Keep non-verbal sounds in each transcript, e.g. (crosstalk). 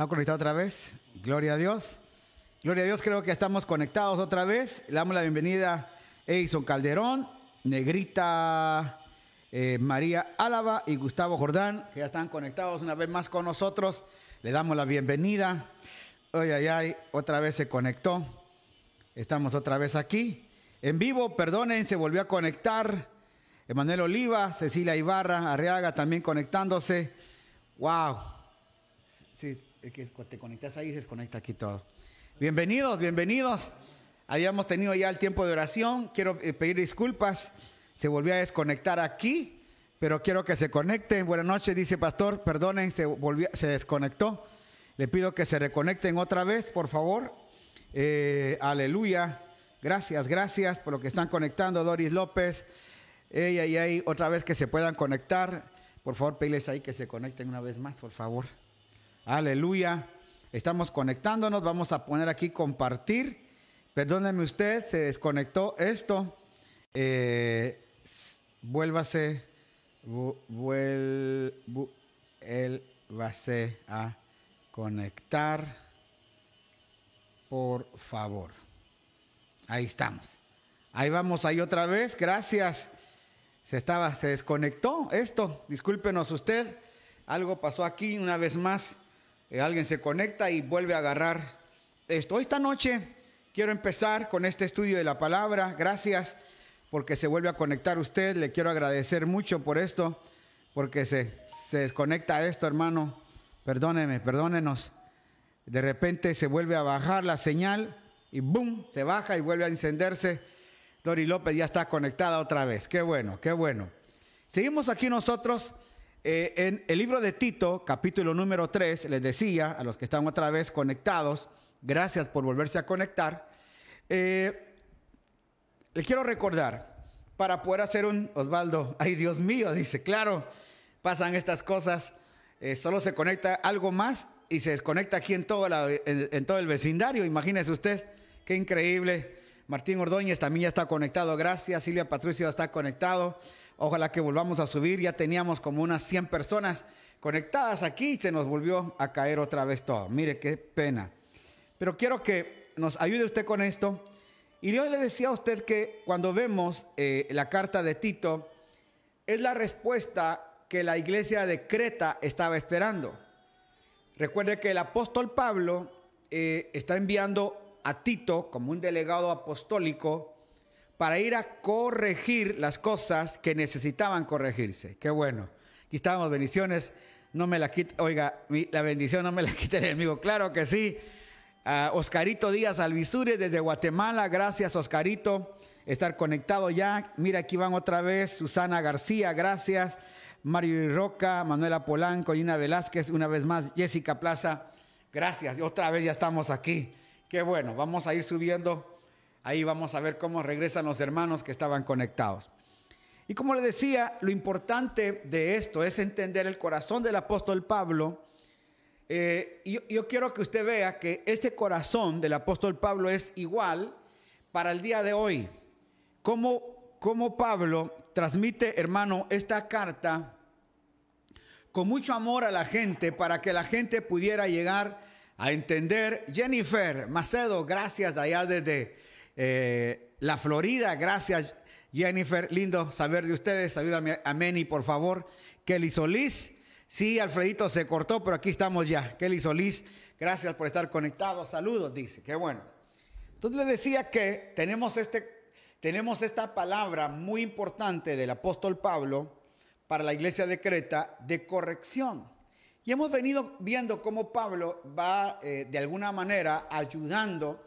¿Está conectado otra vez? Gloria a Dios. Gloria a Dios, creo que estamos conectados otra vez. Le damos la bienvenida a Edison Calderón, Negrita eh, María Álava y Gustavo Jordán, que ya están conectados una vez más con nosotros. Le damos la bienvenida. Ay, ay, ay, otra vez se conectó. Estamos otra vez aquí. En vivo, perdonen, se volvió a conectar. Emanuel Oliva, Cecilia Ibarra, Arriaga también conectándose. ¡Wow! Sí, que te conectas ahí, se desconecta aquí todo. Bienvenidos, bienvenidos. Habíamos tenido ya el tiempo de oración. Quiero eh, pedir disculpas. Se volvió a desconectar aquí, pero quiero que se conecten. Buenas noches, dice pastor. Perdonen, se, volvió, se desconectó. Le pido que se reconecten otra vez, por favor. Eh, aleluya. Gracias, gracias por lo que están conectando. Doris López. Ey, ay, ay, otra vez que se puedan conectar. Por favor, pedirles ahí que se conecten una vez más, por favor. Aleluya. Estamos conectándonos. Vamos a poner aquí compartir. Perdóneme usted, se desconectó esto. Eh, vuélvase, vuélvase a conectar, por favor. Ahí estamos. Ahí vamos, ahí otra vez. Gracias. Se estaba, se desconectó esto. Discúlpenos usted. Algo pasó aquí una vez más. Eh, alguien se conecta y vuelve a agarrar esto. Esta noche quiero empezar con este estudio de la palabra. Gracias porque se vuelve a conectar usted. Le quiero agradecer mucho por esto, porque se, se desconecta esto, hermano. Perdóneme, perdónenos. De repente se vuelve a bajar la señal y boom, se baja y vuelve a encenderse. Dori López ya está conectada otra vez. Qué bueno, qué bueno. Seguimos aquí nosotros eh, en el libro de Tito, capítulo número 3. Les decía a los que están otra vez conectados, gracias por volverse a conectar. Eh, les quiero recordar, para poder hacer un, Osvaldo, (laughs) ay Dios mío, dice, claro, pasan estas cosas, eh, solo se conecta algo más y se desconecta aquí en todo, en, todo el vecindario, imagínese usted, qué increíble. Martín Ordóñez también ya está conectado, gracias. Silvia Patricio está conectado. Ojalá que volvamos a subir. Ya teníamos como unas 100 personas conectadas aquí y se nos volvió a caer otra vez todo. Mire qué pena. Pero quiero que nos ayude usted con esto. Y yo le decía a usted que cuando vemos eh, la carta de Tito, es la respuesta que la iglesia de Creta estaba esperando. Recuerde que el apóstol Pablo eh, está enviando a Tito como un delegado apostólico para ir a corregir las cosas que necesitaban corregirse. Qué bueno. Aquí estábamos, bendiciones. No me la quita, oiga, la bendición no me la (laughs) quita el enemigo. Claro que sí. Oscarito Díaz Alvisure desde Guatemala. Gracias, Oscarito. Estar conectado ya. Mira, aquí van otra vez. Susana García, gracias. Mario Roca, Manuela Polanco, Gina Velázquez, una vez más. Jessica Plaza, gracias. Otra vez ya estamos aquí. Qué bueno, vamos a ir subiendo. Ahí vamos a ver cómo regresan los hermanos que estaban conectados. Y como le decía, lo importante de esto es entender el corazón del apóstol Pablo eh, yo, quiero que usted vea que este corazón del apóstol Pablo es igual para el día de hoy. Como Pablo transmite, hermano, esta carta con mucho amor a la gente para que la gente pudiera llegar a entender. Jennifer Macedo, gracias de allá desde eh, la Florida, gracias Jennifer, lindo saber de ustedes. Ayúdame a Meni, por favor. Kelly Solís, Sí, Alfredito se cortó, pero aquí estamos ya. Kelly Solís, gracias por estar conectado. Saludos, dice. Qué bueno. Entonces le decía que tenemos, este, tenemos esta palabra muy importante del apóstol Pablo para la iglesia de Creta de corrección. Y hemos venido viendo cómo Pablo va eh, de alguna manera ayudando.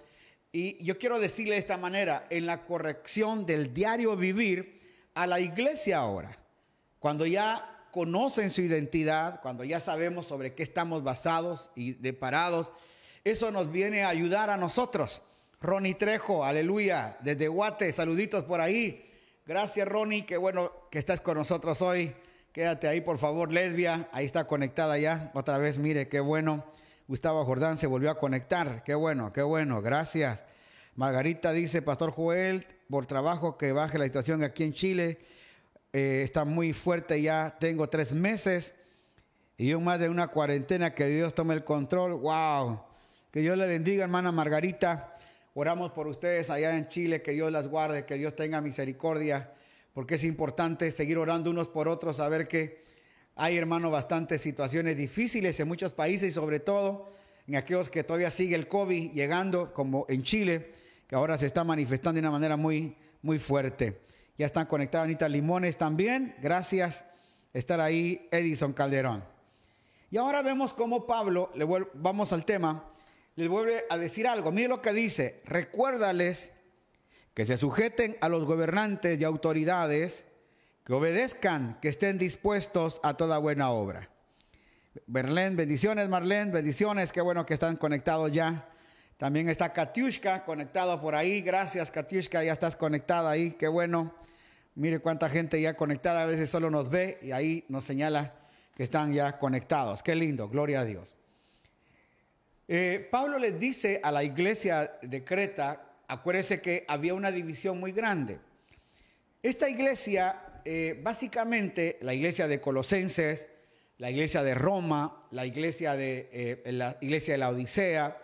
Y yo quiero decirle de esta manera, en la corrección del diario vivir a la iglesia ahora. Cuando ya conocen su identidad, cuando ya sabemos sobre qué estamos basados y deparados, eso nos viene a ayudar a nosotros. Ronnie Trejo, aleluya, desde Guate, saluditos por ahí. Gracias Ronnie, qué bueno que estás con nosotros hoy. Quédate ahí, por favor, lesbia. Ahí está conectada ya. Otra vez, mire, qué bueno. Gustavo Jordán se volvió a conectar. Qué bueno, qué bueno. Gracias. Margarita dice, Pastor Joel, por trabajo que baje la situación aquí en Chile. Eh, está muy fuerte ya, tengo tres meses y yo más de una cuarentena, que Dios tome el control. ¡Wow! Que Dios le bendiga, hermana Margarita. Oramos por ustedes allá en Chile, que Dios las guarde, que Dios tenga misericordia, porque es importante seguir orando unos por otros, saber que hay, hermano, bastantes situaciones difíciles en muchos países y sobre todo en aquellos que todavía sigue el COVID llegando, como en Chile, que ahora se está manifestando de una manera muy, muy fuerte. Ya están conectados Anita Limones también. Gracias estar ahí, Edison Calderón. Y ahora vemos cómo Pablo, le vamos al tema, le vuelve a decir algo. Mire lo que dice, recuérdales que se sujeten a los gobernantes y autoridades, que obedezcan, que estén dispuestos a toda buena obra. Berlén, bendiciones Marlene, bendiciones, qué bueno que están conectados ya. También está Katiushka conectado por ahí, gracias Katiushka, ya estás conectada ahí, qué bueno. Mire cuánta gente ya conectada, a veces solo nos ve y ahí nos señala que están ya conectados. Qué lindo, gloria a Dios. Eh, Pablo les dice a la iglesia de Creta, acuérdese que había una división muy grande. Esta iglesia, eh, básicamente la iglesia de Colosenses, la iglesia de Roma, la iglesia de, eh, la, iglesia de la Odisea,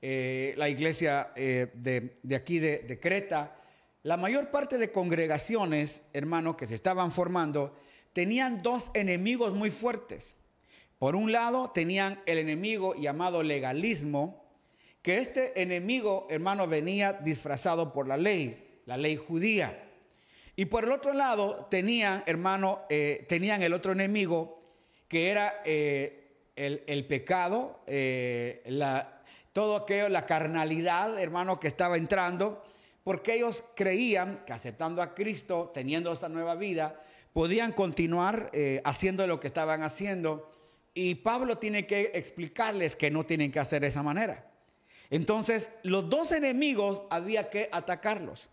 la iglesia de, aquí de, de Creta, la mayor parte de congregaciones, hermanos, que se estaban formando, tenían dos enemigos muy fuertes. Por un lado, tenían el enemigo llamado legalismo, que este enemigo, hermano, venía disfrazado por la ley, la ley judía. Y por el otro lado, tenían, hermano, eh, tenían el otro enemigo, que era eh, el, pecado, eh, todo aquello, la carnalidad, hermano, que estaba entrando porque ellos creían que aceptando a Cristo, teniendo esta nueva vida, podían continuar haciendo lo que estaban haciendo. Y Pablo tiene que explicarles que no tienen que hacer de esa manera. Entonces, los dos enemigos había que atacarlos.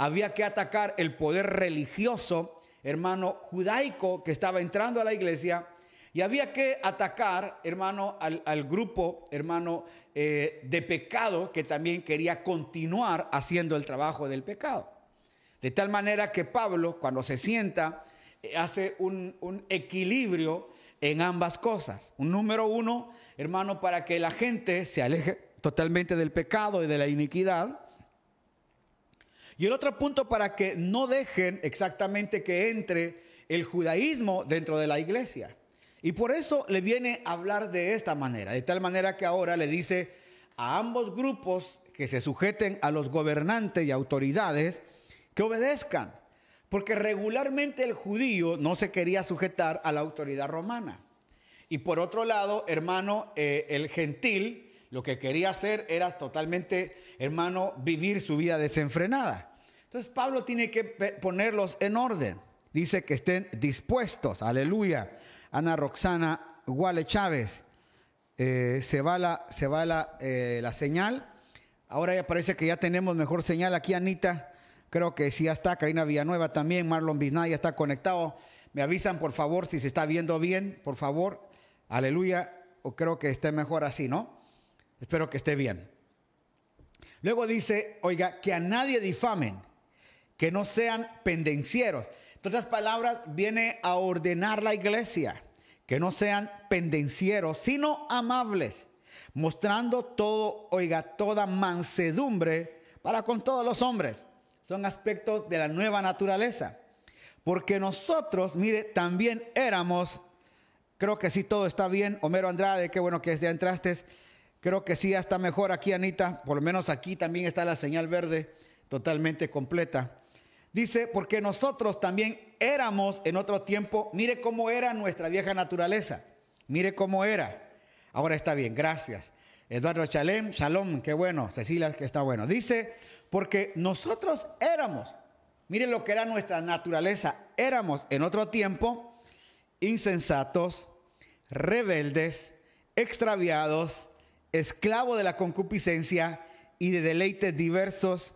Había que atacar el poder religioso, hermano, judaico que estaba entrando a la iglesia. Y había que atacar, hermano, al, grupo, hermano, eh, de pecado que también quería continuar haciendo el trabajo del pecado. De tal manera que Pablo, cuando se sienta, eh, hace un equilibrio en ambas cosas. Un número uno, hermano, para que la gente se aleje totalmente del pecado y de la iniquidad. Y el otro punto para que no dejen exactamente que entre el judaísmo dentro de la iglesia. Y por eso le viene a hablar de esta manera, de tal manera que ahora le dice a ambos grupos que se sujeten a los gobernantes y autoridades que obedezcan, porque regularmente el judío no se quería sujetar a la autoridad romana. Y por otro lado, hermano, eh, el gentil lo que quería hacer era totalmente, hermano, vivir su vida desenfrenada. Entonces Pablo tiene que ponerlos en orden. Dice que estén dispuestos, aleluya, Ana Roxana Guale Chávez. Eh, se va, la, se va la, eh, la, señal. Ahora ya parece que ya tenemos mejor señal aquí, Anita. Creo que sí ya está. Karina Villanueva también. Marlon Biznay ya está conectado. Me avisan, por favor, si se está viendo bien, por favor. Aleluya. O creo que esté mejor así, ¿no? Espero que esté bien. Luego dice, oiga, que a nadie difamen, que no sean pendencieros. En otras palabras, viene a ordenar la iglesia, que no sean pendencieros, sino amables, mostrando todo, oiga, toda mansedumbre para con todos los hombres. Son aspectos de la nueva naturaleza. Porque nosotros, mire, también éramos, creo que sí todo está bien, Homero Andrade, qué bueno que ya entraste. Creo que sí ya está mejor aquí, Anita. Por lo menos aquí también está la señal verde totalmente completa. Dice, porque nosotros también éramos en otro tiempo, mire cómo era nuestra vieja naturaleza, mire cómo era. Ahora está bien, gracias. Eduardo Chalem, Shalom, qué bueno. Cecilia, que está bueno. Dice, porque nosotros éramos, mire lo que era nuestra naturaleza, éramos en otro tiempo insensatos, rebeldes, extraviados, esclavos de la concupiscencia y de deleites diversos,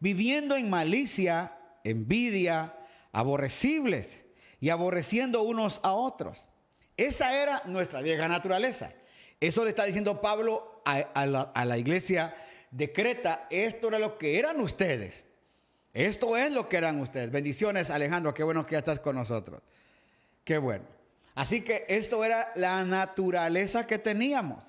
viviendo en malicia envidia, aborrecibles y aborreciendo unos a otros. Esa era nuestra vieja naturaleza. Eso le está diciendo Pablo a, la, iglesia de Creta. Esto era lo que eran ustedes. Esto es lo que eran ustedes. Bendiciones, Alejandro. Qué bueno que ya estás con nosotros. Qué bueno. Así que esto era la naturaleza que teníamos.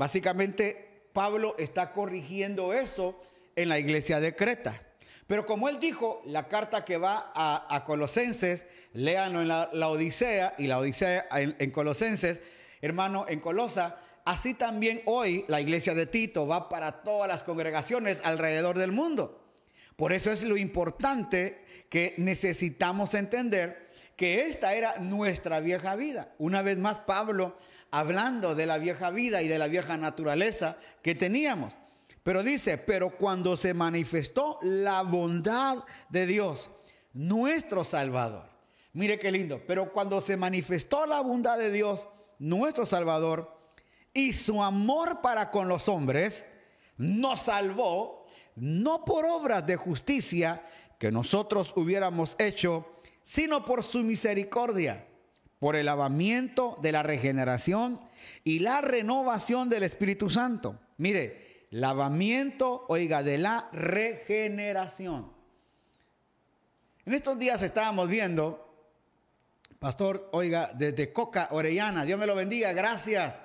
Básicamente, Pablo está corrigiendo eso en la iglesia de Creta. Pero como él dijo, la carta que va a, Colosenses, léanlo en la, Odisea y la Odisea en, Colosenses, hermano, en Colosa, así también hoy la iglesia de Tito va para todas las congregaciones alrededor del mundo. Por eso es lo importante que necesitamos entender que esta era nuestra vieja vida. Una vez más, Pablo hablando de la vieja vida y de la vieja naturaleza que teníamos. Pero dice, pero cuando se manifestó la bondad de Dios, nuestro Salvador. Mire qué lindo, pero cuando se manifestó la bondad de Dios, nuestro Salvador, y su amor para con los hombres, nos salvó, no por obras de justicia que nosotros hubiéramos hecho, sino por su misericordia, por el lavamiento de la regeneración y la renovación del Espíritu Santo. Mire, lavamiento, oiga, de la regeneración. En estos días estábamos viendo, pastor, oiga, desde Coca Orellana, Dios me lo bendiga, gracias.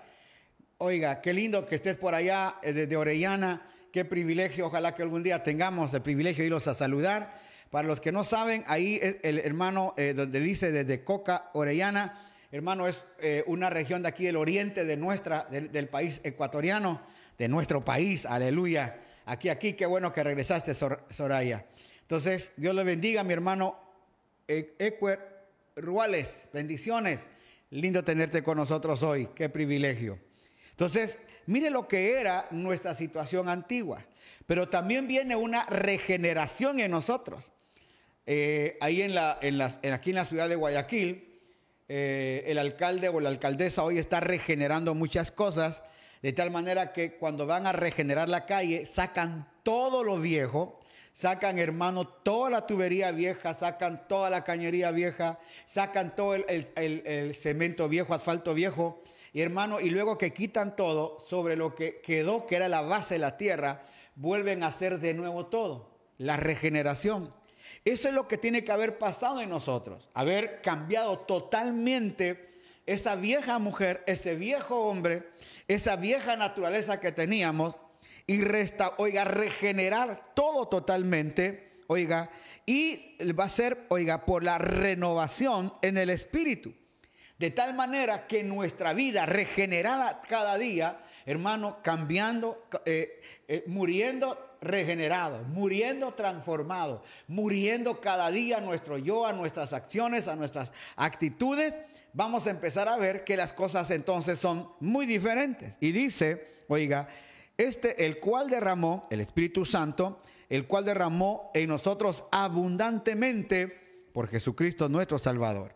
Oiga, qué lindo que estés por allá eh, desde Orellana, qué privilegio, ojalá que algún día tengamos el privilegio de irlos a saludar. Para los que no saben, ahí el hermano eh, donde dice desde Coca Orellana, hermano, es eh, una región de aquí del oriente de nuestra, del país ecuatoriano de nuestro país, aleluya. Aquí, aquí, qué bueno que regresaste, Soraya. Entonces, Dios le bendiga, mi hermano Ecuer Ruales, bendiciones. Lindo tenerte con nosotros hoy, qué privilegio. Entonces, mire lo que era nuestra situación antigua, pero también viene una regeneración en nosotros. Eh, ahí en la, en aquí en la ciudad de Guayaquil, eh, el alcalde o la alcaldesa hoy está regenerando muchas cosas de tal manera que cuando van a regenerar la calle, sacan todo lo viejo, sacan, hermano, toda la tubería vieja, sacan toda la cañería vieja, sacan todo el, cemento viejo, asfalto viejo, y hermano, y luego que quitan todo sobre lo que quedó, que era la base de la tierra, vuelven a hacer de nuevo todo, la regeneración. Eso es lo que tiene que haber pasado en nosotros, haber cambiado totalmente esa vieja mujer, ese viejo hombre, esa vieja naturaleza que teníamos y resta, oiga, regenerar todo totalmente, oiga, y va a ser, oiga, por la renovación en el espíritu. De tal manera que nuestra vida regenerada cada día, hermano, cambiando, eh, eh, muriendo regenerado, muriendo transformado, muriendo cada día nuestro yo, a nuestras acciones, a nuestras actitudes, vamos a empezar a ver que las cosas entonces son muy diferentes. Y dice, oiga, este, el cual derramó, el Espíritu Santo, el cual derramó en nosotros abundantemente por Jesucristo nuestro Salvador.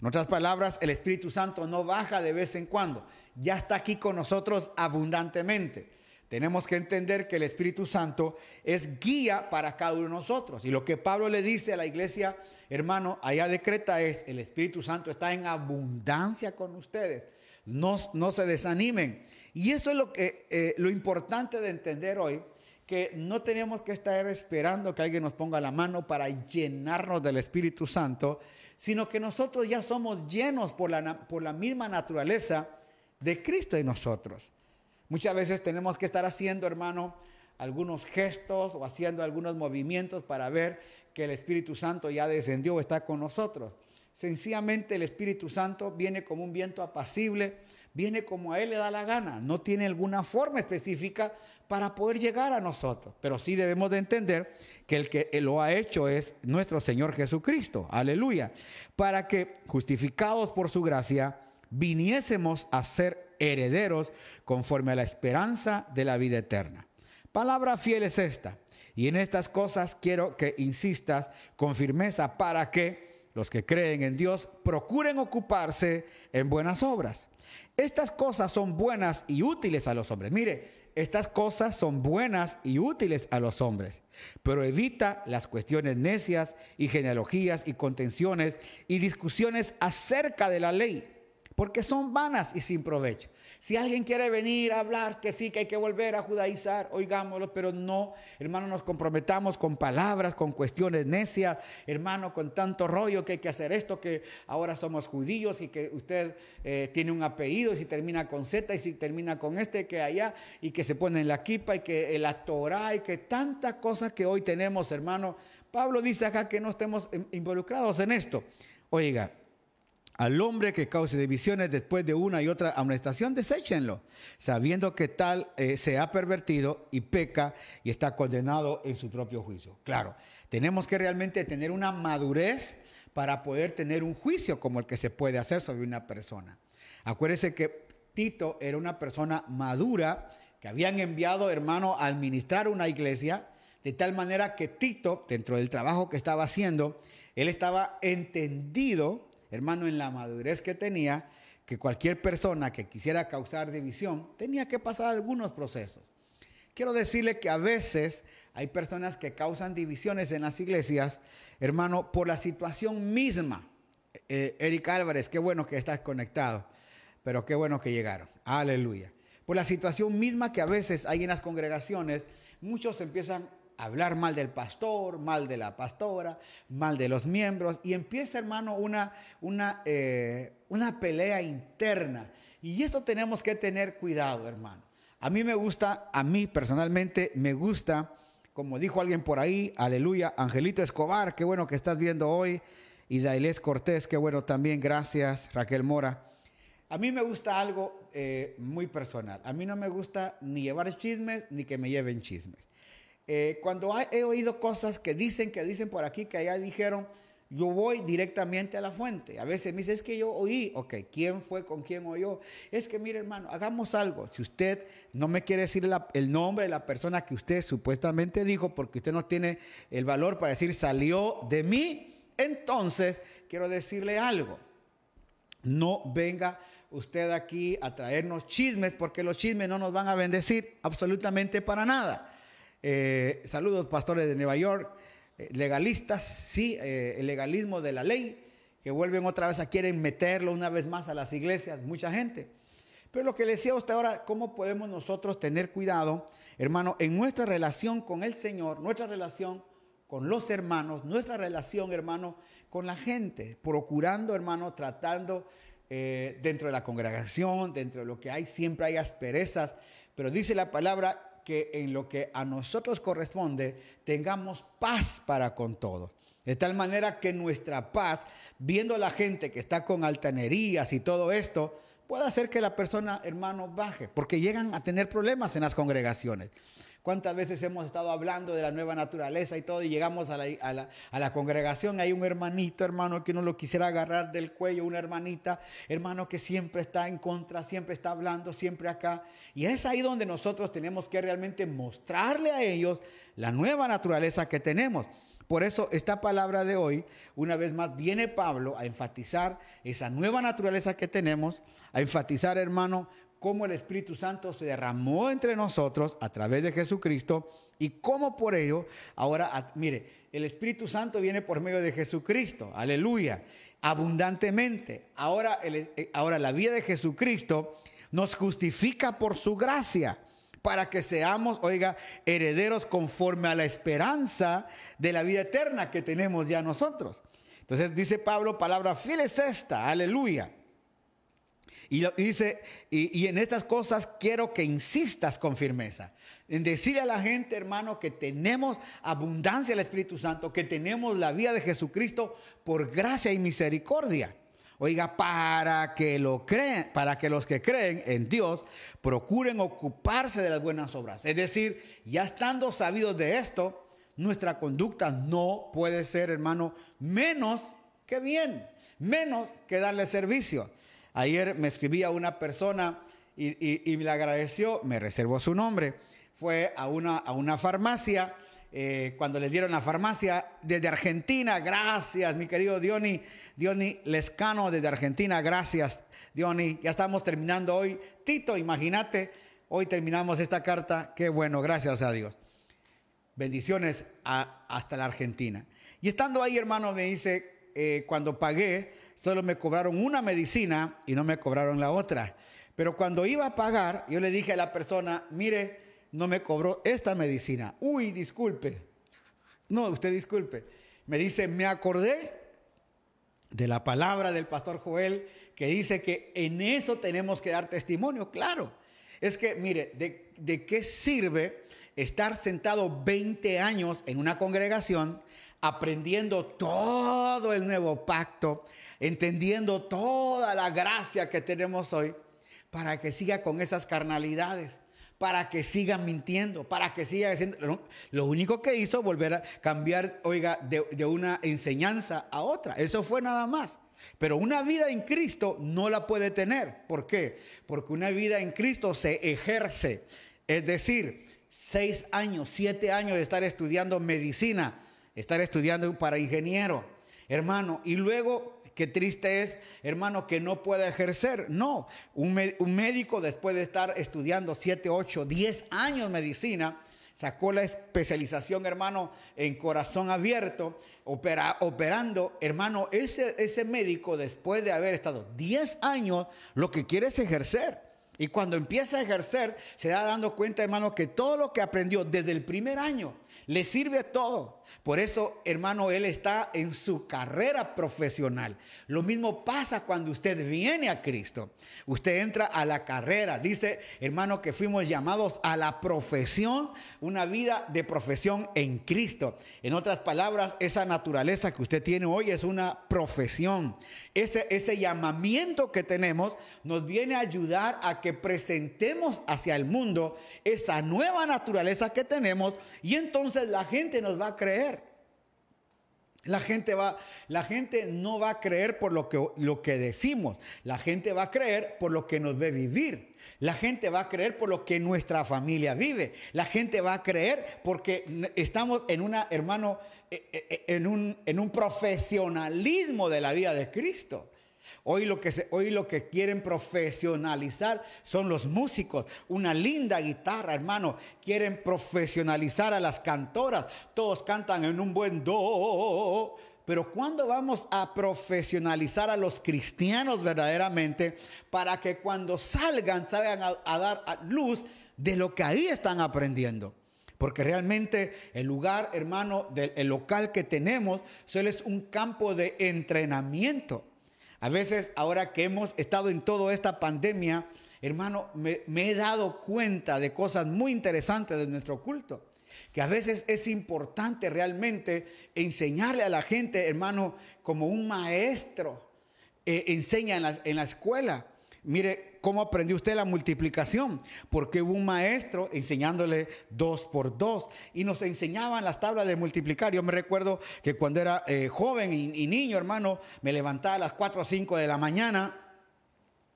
En otras palabras, el Espíritu Santo no baja de vez en cuando, ya está aquí con nosotros abundantemente. Tenemos que entender que el Espíritu Santo es guía para cada uno de nosotros. Y lo que Pablo le dice a la iglesia hermano, allá decreta es, el Espíritu Santo está en abundancia con ustedes. No, no se desanimen. Y eso es lo, que, eh, lo importante de entender hoy, que no tenemos que estar esperando que alguien nos ponga la mano para llenarnos del Espíritu Santo, sino que nosotros ya somos llenos por la, por la misma naturaleza de Cristo en nosotros. Muchas veces tenemos que estar haciendo, hermano, algunos gestos o haciendo algunos movimientos para ver que el Espíritu Santo ya descendió, está con nosotros. Sencillamente el Espíritu Santo viene como un viento apacible, viene como a Él le da la gana, no tiene alguna forma específica para poder llegar a nosotros. Pero sí debemos de entender que el que lo ha hecho es nuestro Señor Jesucristo, aleluya, para que justificados por su gracia, viniésemos a ser herederos conforme a la esperanza de la vida eterna. Palabra fiel es esta. Y en estas cosas quiero que insistas con firmeza para que los que creen en Dios procuren ocuparse en buenas obras. Estas cosas son buenas y útiles a los hombres. Mire, estas cosas son buenas y útiles a los hombres, pero evita las cuestiones necias y genealogías y contenciones y discusiones acerca de la ley, porque son vanas y sin provecho. Si alguien quiere venir a hablar que sí, que hay que volver a judaizar, oigámoslo, pero no, hermano, nos comprometamos con palabras, con cuestiones necias, hermano, con tanto rollo que hay que hacer esto, que ahora somos judíos y que usted eh, tiene un apellido y si termina con Z y si termina con este, que allá, y que se pone en la kipa y que el Torah y que tantas cosas que hoy tenemos, hermano. Pablo dice acá que no estemos involucrados en esto. Oiga, al hombre que cause divisiones después de una y otra amonestación, deséchenlo, sabiendo que tal eh, se ha pervertido y peca y está condenado en su propio juicio. Claro, tenemos que realmente tener una madurez para poder tener un juicio como el que se puede hacer sobre una persona. Acuérdese que Tito era una persona madura que habían enviado, hermano, a administrar una iglesia, de tal manera que Tito, dentro del trabajo que estaba haciendo, él estaba entendido hermano, en la madurez que tenía, que cualquier persona que quisiera causar división tenía que pasar algunos procesos. Quiero decirle que a veces hay personas que causan divisiones en las iglesias, hermano, por la situación misma. Eh, Eric Álvarez, qué bueno que estás conectado, pero qué bueno que llegaron. Aleluya. Por la situación misma que a veces hay en las congregaciones, muchos empiezan hablar mal del pastor, mal de la pastora, mal de los miembros, y empieza, hermano, una, una, eh, una pelea interna. Y esto tenemos que tener cuidado, hermano. A mí me gusta, a mí personalmente me gusta, como dijo alguien por ahí, aleluya, Angelito Escobar, qué bueno que estás viendo hoy, y Dailés Cortés, qué bueno también, gracias, Raquel Mora. A mí me gusta algo eh, muy personal. A mí no me gusta ni llevar chismes ni que me lleven chismes. Eh, cuando he oído cosas que dicen, que dicen por aquí, que allá dijeron, yo voy directamente a la fuente. A veces me dice, es que yo oí, ok, ¿quién fue con quién oyó? Es que, mire hermano, hagamos algo. Si usted no me quiere decir el nombre de la persona que usted supuestamente dijo, porque usted no tiene el valor para decir salió de mí, entonces quiero decirle algo. No venga usted aquí a traernos chismes, porque los chismes no nos van a bendecir absolutamente para nada. Eh, saludos, pastores de Nueva York. Eh, legalistas, sí, eh, el legalismo de la ley, que vuelven otra vez a quieren meterlo una vez más a las iglesias, mucha gente. Pero lo que le decía usted ahora, ¿cómo podemos nosotros tener cuidado, hermano, en nuestra relación con el Señor, nuestra relación con los hermanos, nuestra relación, hermano, con la gente, procurando, hermano, tratando dentro de la congregación, dentro de lo que hay, siempre hay asperezas, pero dice la palabra que en lo que a nosotros corresponde tengamos paz para con todos. De tal manera que nuestra paz, viendo la gente que está con altanerías y todo esto, pueda hacer que la persona, hermano, baje, porque llegan a tener problemas en las congregaciones. ¿Cuántas veces hemos estado hablando de la nueva naturaleza y todo y llegamos a la, congregación? Hay un hermanito, hermano, que no lo quisiera agarrar del cuello, una hermanita, hermano, que siempre está en contra, siempre está hablando, siempre acá. Y es ahí donde nosotros tenemos que realmente mostrarle a ellos la nueva naturaleza que tenemos. Por eso esta palabra de hoy, una vez más, viene Pablo a enfatizar esa nueva naturaleza que tenemos, a enfatizar, hermano, cómo el Espíritu Santo se derramó entre nosotros a través de Jesucristo y cómo por ello, ahora, mire, el Espíritu Santo viene por medio de Jesucristo, aleluya, abundantemente. Ahora, eh, ahora la vida de Jesucristo nos justifica por su gracia para que seamos, oiga, herederos conforme a la esperanza de la vida eterna que tenemos ya nosotros. Entonces dice Pablo, palabra fiel es esta, aleluya. Y dice, y, en estas cosas quiero que insistas con firmeza. En decirle a la gente, hermano, que tenemos abundancia del Espíritu Santo, que tenemos la vida de Jesucristo por gracia y misericordia. Oiga, para que lo creen, para que los que creen en Dios procuren ocuparse de las buenas obras. Es decir, ya estando sabidos de esto, nuestra conducta no puede ser, hermano, menos que bien, menos que darle servicio. Ayer me escribía una persona y, me le agradeció, me reservó su nombre. Fue a una, a una farmacia, eh, cuando le dieron la farmacia desde Argentina, gracias, mi querido Diony, Diony Lescano desde Argentina, gracias, Diony. Ya estamos terminando hoy. Tito, imagínate, hoy terminamos esta carta, qué bueno, gracias a Dios. Bendiciones hasta la Argentina. Y estando ahí, hermano, me dice, eh, cuando pagué, solo me cobraron una medicina y no me cobraron la otra. Pero cuando iba a pagar, yo le dije a la persona, mire, no me cobró esta medicina. Uy, disculpe. No, usted disculpe. Me dice, me acordé de la palabra del pastor Joel que dice que en eso tenemos que dar testimonio. Claro, es que, mire, ¿de, de qué sirve estar sentado 20 años en una congregación aprendiendo todo el nuevo pacto, entendiendo toda la gracia que tenemos hoy, para que siga con esas carnalidades? para que siga mintiendo, para que siga diciendo. Lo único que hizo volver a cambiar, oiga, de, de, una enseñanza a otra. Eso fue nada más. Pero una vida en Cristo no la puede tener. ¿Por qué? Porque una vida en Cristo se ejerce. Es decir, seis años, siete años de estar estudiando medicina, estar estudiando para ingeniero, hermano, y luego Qué triste es, hermano, que no pueda ejercer. No, un, médico después de estar estudiando 7, 8, 10 años medicina, sacó la especialización, hermano, en corazón abierto, operando, hermano, ese, ese médico después de haber estado 10 años, lo que quiere es ejercer. Y cuando empieza a ejercer, se da dando cuenta, hermano, que todo lo que aprendió desde el primer año le sirve todo. Por eso, hermano, él está en su carrera profesional. Lo mismo pasa cuando usted viene a Cristo. Usted entra a la carrera. Dice, hermano, que fuimos llamados a la profesión, una vida de profesión en Cristo. En otras palabras, esa naturaleza que usted tiene hoy es una profesión. Ese, ese llamamiento que tenemos nos viene a ayudar a que presentemos hacia el mundo esa nueva naturaleza que tenemos y entonces la gente nos va a creer. La gente, va, la gente no va a creer por lo que, lo que decimos, la gente va a creer por lo que nos ve vivir, la gente va a creer por lo que nuestra familia vive, la gente va a creer porque estamos en una, hermano, eh, eh, eh, en un, en un profesionalismo de la vida de Cristo. Hoy lo, que hoy lo que quieren profesionalizar son los músicos. Una linda guitarra, hermano. Quieren profesionalizar a las cantoras. Todos cantan en un buen do. Pero ¿cuándo vamos a profesionalizar a los cristianos verdaderamente para que cuando salgan, salgan a, a dar a luz de lo que ahí están aprendiendo? Porque realmente el lugar, hermano, del el local que tenemos, solo es un campo de entrenamiento. A veces, ahora que hemos estado en toda esta pandemia, hermano, me, he dado cuenta de cosas muy interesantes de nuestro culto. Que a veces es importante realmente enseñarle a la gente, hermano, como un maestro eh, enseña en la, en la escuela. Mire cómo aprendió usted la multiplicación, porque hubo un maestro enseñándole dos por dos y nos enseñaban las tablas de multiplicar. Yo me recuerdo que cuando era eh, joven y, niño, hermano, me levantaba a las 4 o 5 de la mañana.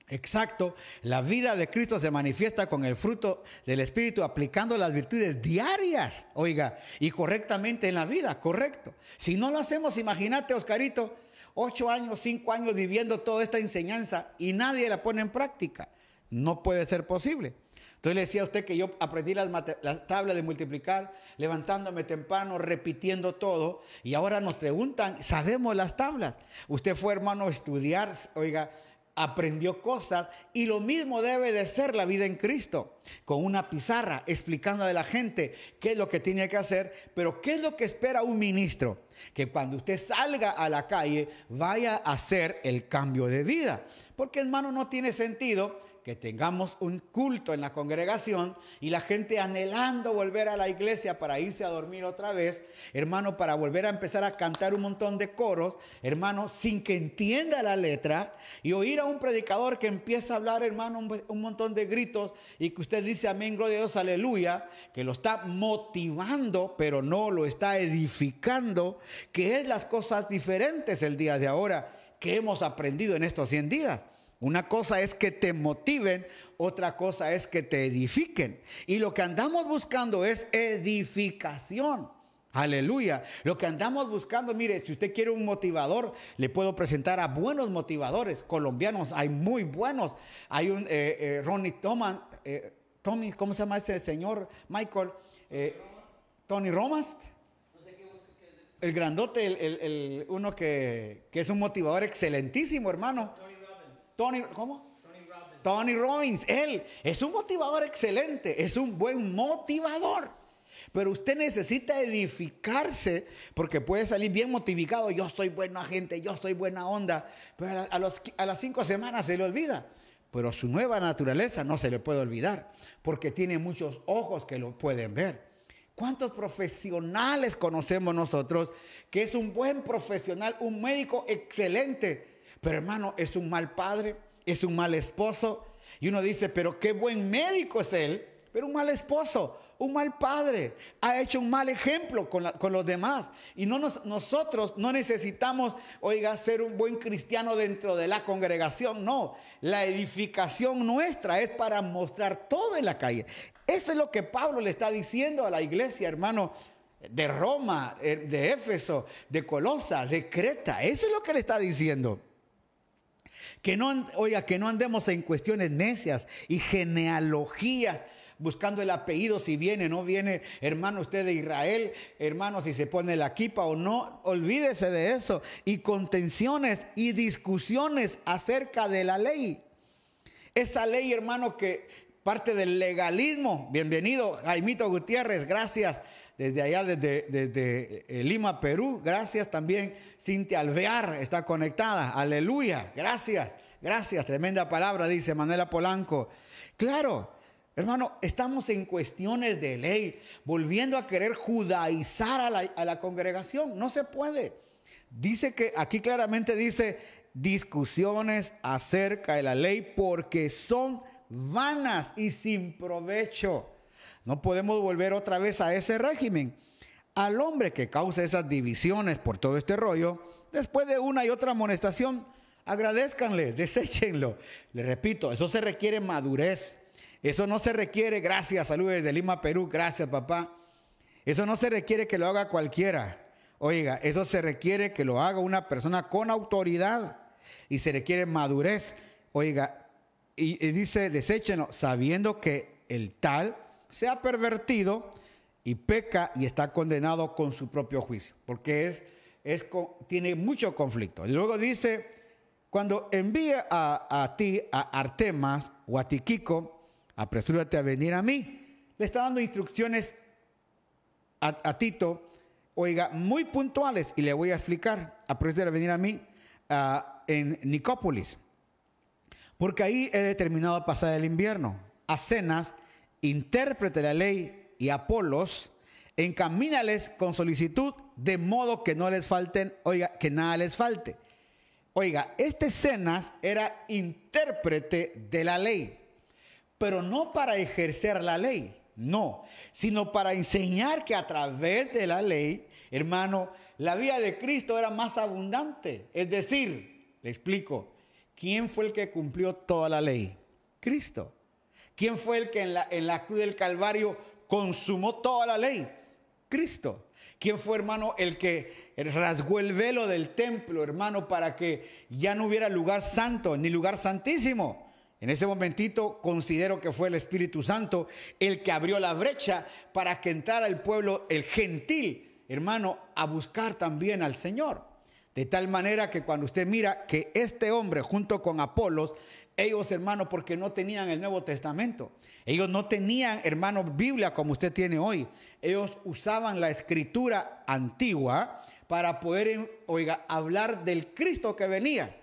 Exacto, la vida de Cristo se manifiesta con el fruto del Espíritu aplicando las virtudes diarias, oiga, y correctamente en la vida, correcto. Si no lo hacemos, imagínate, Oscarito, ocho años, cinco años viviendo toda esta enseñanza y nadie la pone en práctica. No puede ser posible. Entonces le decía a usted que yo aprendí las, tablas de multiplicar, levantándome temprano, repitiendo todo, y ahora nos preguntan, ¿sabemos las tablas? Usted fue hermano a estudiar, oiga, aprendió cosas y lo mismo debe de ser la vida en Cristo, con una pizarra explicando a la gente qué es lo que tiene que hacer, pero qué es lo que espera un ministro, que cuando usted salga a la calle vaya a hacer el cambio de vida, porque hermano no tiene sentido que tengamos un culto en la congregación y la gente anhelando volver a la iglesia para irse a dormir otra vez, hermano, para volver a empezar a cantar un montón de coros, hermano, sin que entienda la letra y oír a un predicador que empieza a hablar, hermano, un, montón de gritos y que usted dice amén, gloria a Dios, aleluya, que lo está motivando, pero no lo está edificando, que es las cosas diferentes el día de ahora que hemos aprendido en estos 100 días. Una cosa es que te motiven, otra cosa es que te edifiquen. Y lo que andamos buscando es edificación. Aleluya. Lo que andamos buscando, mire, si usted quiere un motivador, le puedo presentar a buenos motivadores colombianos. Hay muy buenos. Hay un eh, eh, Ronnie Thomas, eh, Tommy, ¿cómo se llama ese señor? Michael, Tony Romas. el grandote, el, uno que, que, es un motivador excelentísimo, hermano. Tony ¿Cómo? Tony Robbins. Él es un motivador excelente, es un buen motivador. Pero usted necesita edificarse porque puede salir bien motivado. Yo soy buena gente, yo soy buena onda. Pero a, a las cinco semanas se le olvida. Pero su nueva naturaleza no se le puede olvidar porque tiene muchos ojos que lo pueden ver. ¿Cuántos profesionales conocemos nosotros que es un buen profesional, un médico excelente? Pero hermano, es un mal padre, es un mal esposo. Y uno dice, pero qué buen médico es él, pero un mal esposo, un mal padre, ha hecho un mal ejemplo con, los demás. Y no nosotros no necesitamos, oiga, ser un buen cristiano dentro de la congregación. No, la edificación nuestra es para mostrar todo en la calle. Eso es lo que Pablo le está diciendo a la iglesia, hermano, de Roma, eh, de Éfeso, de Colosa, de Creta. Eso es lo que le está diciendo. Que no, oiga, que no andemos en cuestiones necias y genealogías buscando el apellido, si viene, no viene, hermano, usted de Israel, hermano, si se pone la equipa o no, olvídese de eso. Y contenciones y discusiones acerca de la ley. Esa ley, hermano, que parte del legalismo. Bienvenido, Jaimito Gutiérrez, gracias. Desde allá, desde, eh, Lima, Perú. Gracias también, Cintia Alvear está conectada. Aleluya, gracias, gracias. Tremenda palabra, dice Manuela Polanco. Claro, Hermano, estamos en cuestiones de ley, volviendo a querer judaizar a la, congregación. No se puede. Dice que aquí claramente dice discusiones acerca de la ley porque son vanas y sin provecho. No podemos volver otra vez a ese régimen. Al hombre que causa esas divisiones por todo este rollo, después de una y otra amonestación, agradezcanle, (laughs) deséchenlo. Le repito, eso se requiere madurez. Eso no se requiere, gracias, saludos desde Lima, Perú, gracias papá. Eso no se requiere que lo haga cualquiera. Oiga, eso se requiere que lo haga una persona con autoridad y se requiere madurez. Oiga, y, dice, deséchenlo, sabiendo que el tal se ha pervertido y peca y está condenado con su propio juicio, porque es, tiene mucho conflicto. Y luego dice, cuando envíe a, a ti, a Artemas o a Tiquico, apresúrate a venir a mí. Le está dando instrucciones a, Tito, oiga, muy puntuales, y le voy a explicar, apresúrate a venir a mí en Nicópolis, porque ahí he determinado pasar el invierno. A cenas, intérprete la ley y Apolos, encamínales con solicitud, de modo que no les falten, oiga, que nada les falte. Oiga, este Cenas era intérprete de la ley pero no para ejercer la ley, no, sino para enseñar que a través de la ley, hermano, la vida de Cristo era más abundante. Es decir, le explico, ¿quién fue el que cumplió toda la ley? Cristo. ¿Quién fue el que en la, cruz del Calvario consumó toda la ley? Cristo. ¿Quién fue, hermano, el que rasgó el velo del templo, hermano, para que ya no hubiera lugar santo ni lugar santísimo? En ese momentito considero que fue el Espíritu Santo el que abrió la brecha para que entrara el pueblo, el gentil, hermano, a buscar también al Señor. De tal manera que cuando usted mira que este hombre junto con Apolos, ellos hermano, porque no tenían el Nuevo Testamento, ellos no tenían hermano Biblia como usted tiene hoy, ellos usaban la escritura antigua para poder, oiga, hablar del Cristo que venía.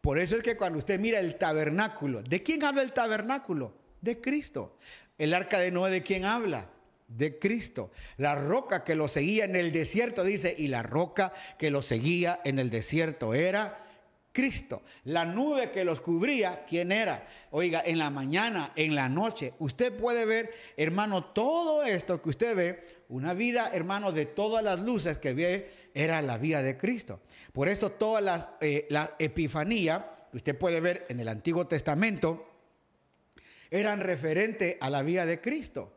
Por eso es que cuando usted mira el tabernáculo, ¿de quién habla el tabernáculo? De Cristo. El arca de Noé, ¿de quién habla? De Cristo. La roca que lo seguía en el desierto, dice, y la roca que lo seguía en el desierto era Cristo. La nube que los cubría, ¿quién era? Oiga, en la mañana, en la noche, usted puede ver, hermano, todo esto que usted ve, una vida, hermano, de todas las luces que ve, era la vida de Cristo. Por eso todas las, eh, la epifanía que usted puede ver en el Antiguo Testamento eran referente a la vida de Cristo.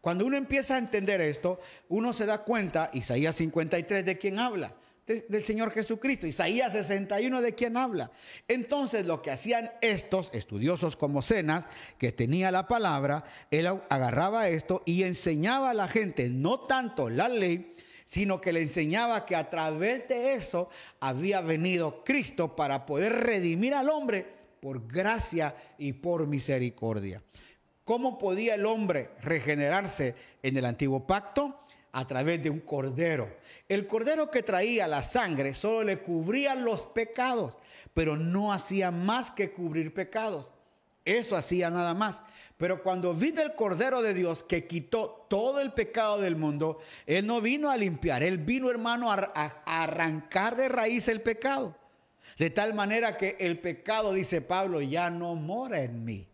Cuando uno empieza a entender esto, uno se da cuenta, Isaías 53, de quién habla del Señor Jesucristo. Isaías 61 de quién habla. Entonces lo que hacían estos estudiosos como Cenas, que tenía la palabra, él agarraba esto y enseñaba a la gente no tanto la ley, sino que le enseñaba que a través de eso había venido Cristo para poder redimir al hombre por gracia y por misericordia. ¿Cómo podía el hombre regenerarse en el antiguo pacto? A través de un cordero. El cordero que traía la sangre solo le cubría los pecados, pero no hacía más que cubrir pecados. Eso hacía nada más. Pero cuando vino el Cordero de Dios que quitó todo el pecado del mundo, Él no vino a limpiar, Él vino, hermano, a, a, arrancar de raíz el pecado. De tal manera que el pecado, dice Pablo, ya no mora en mí.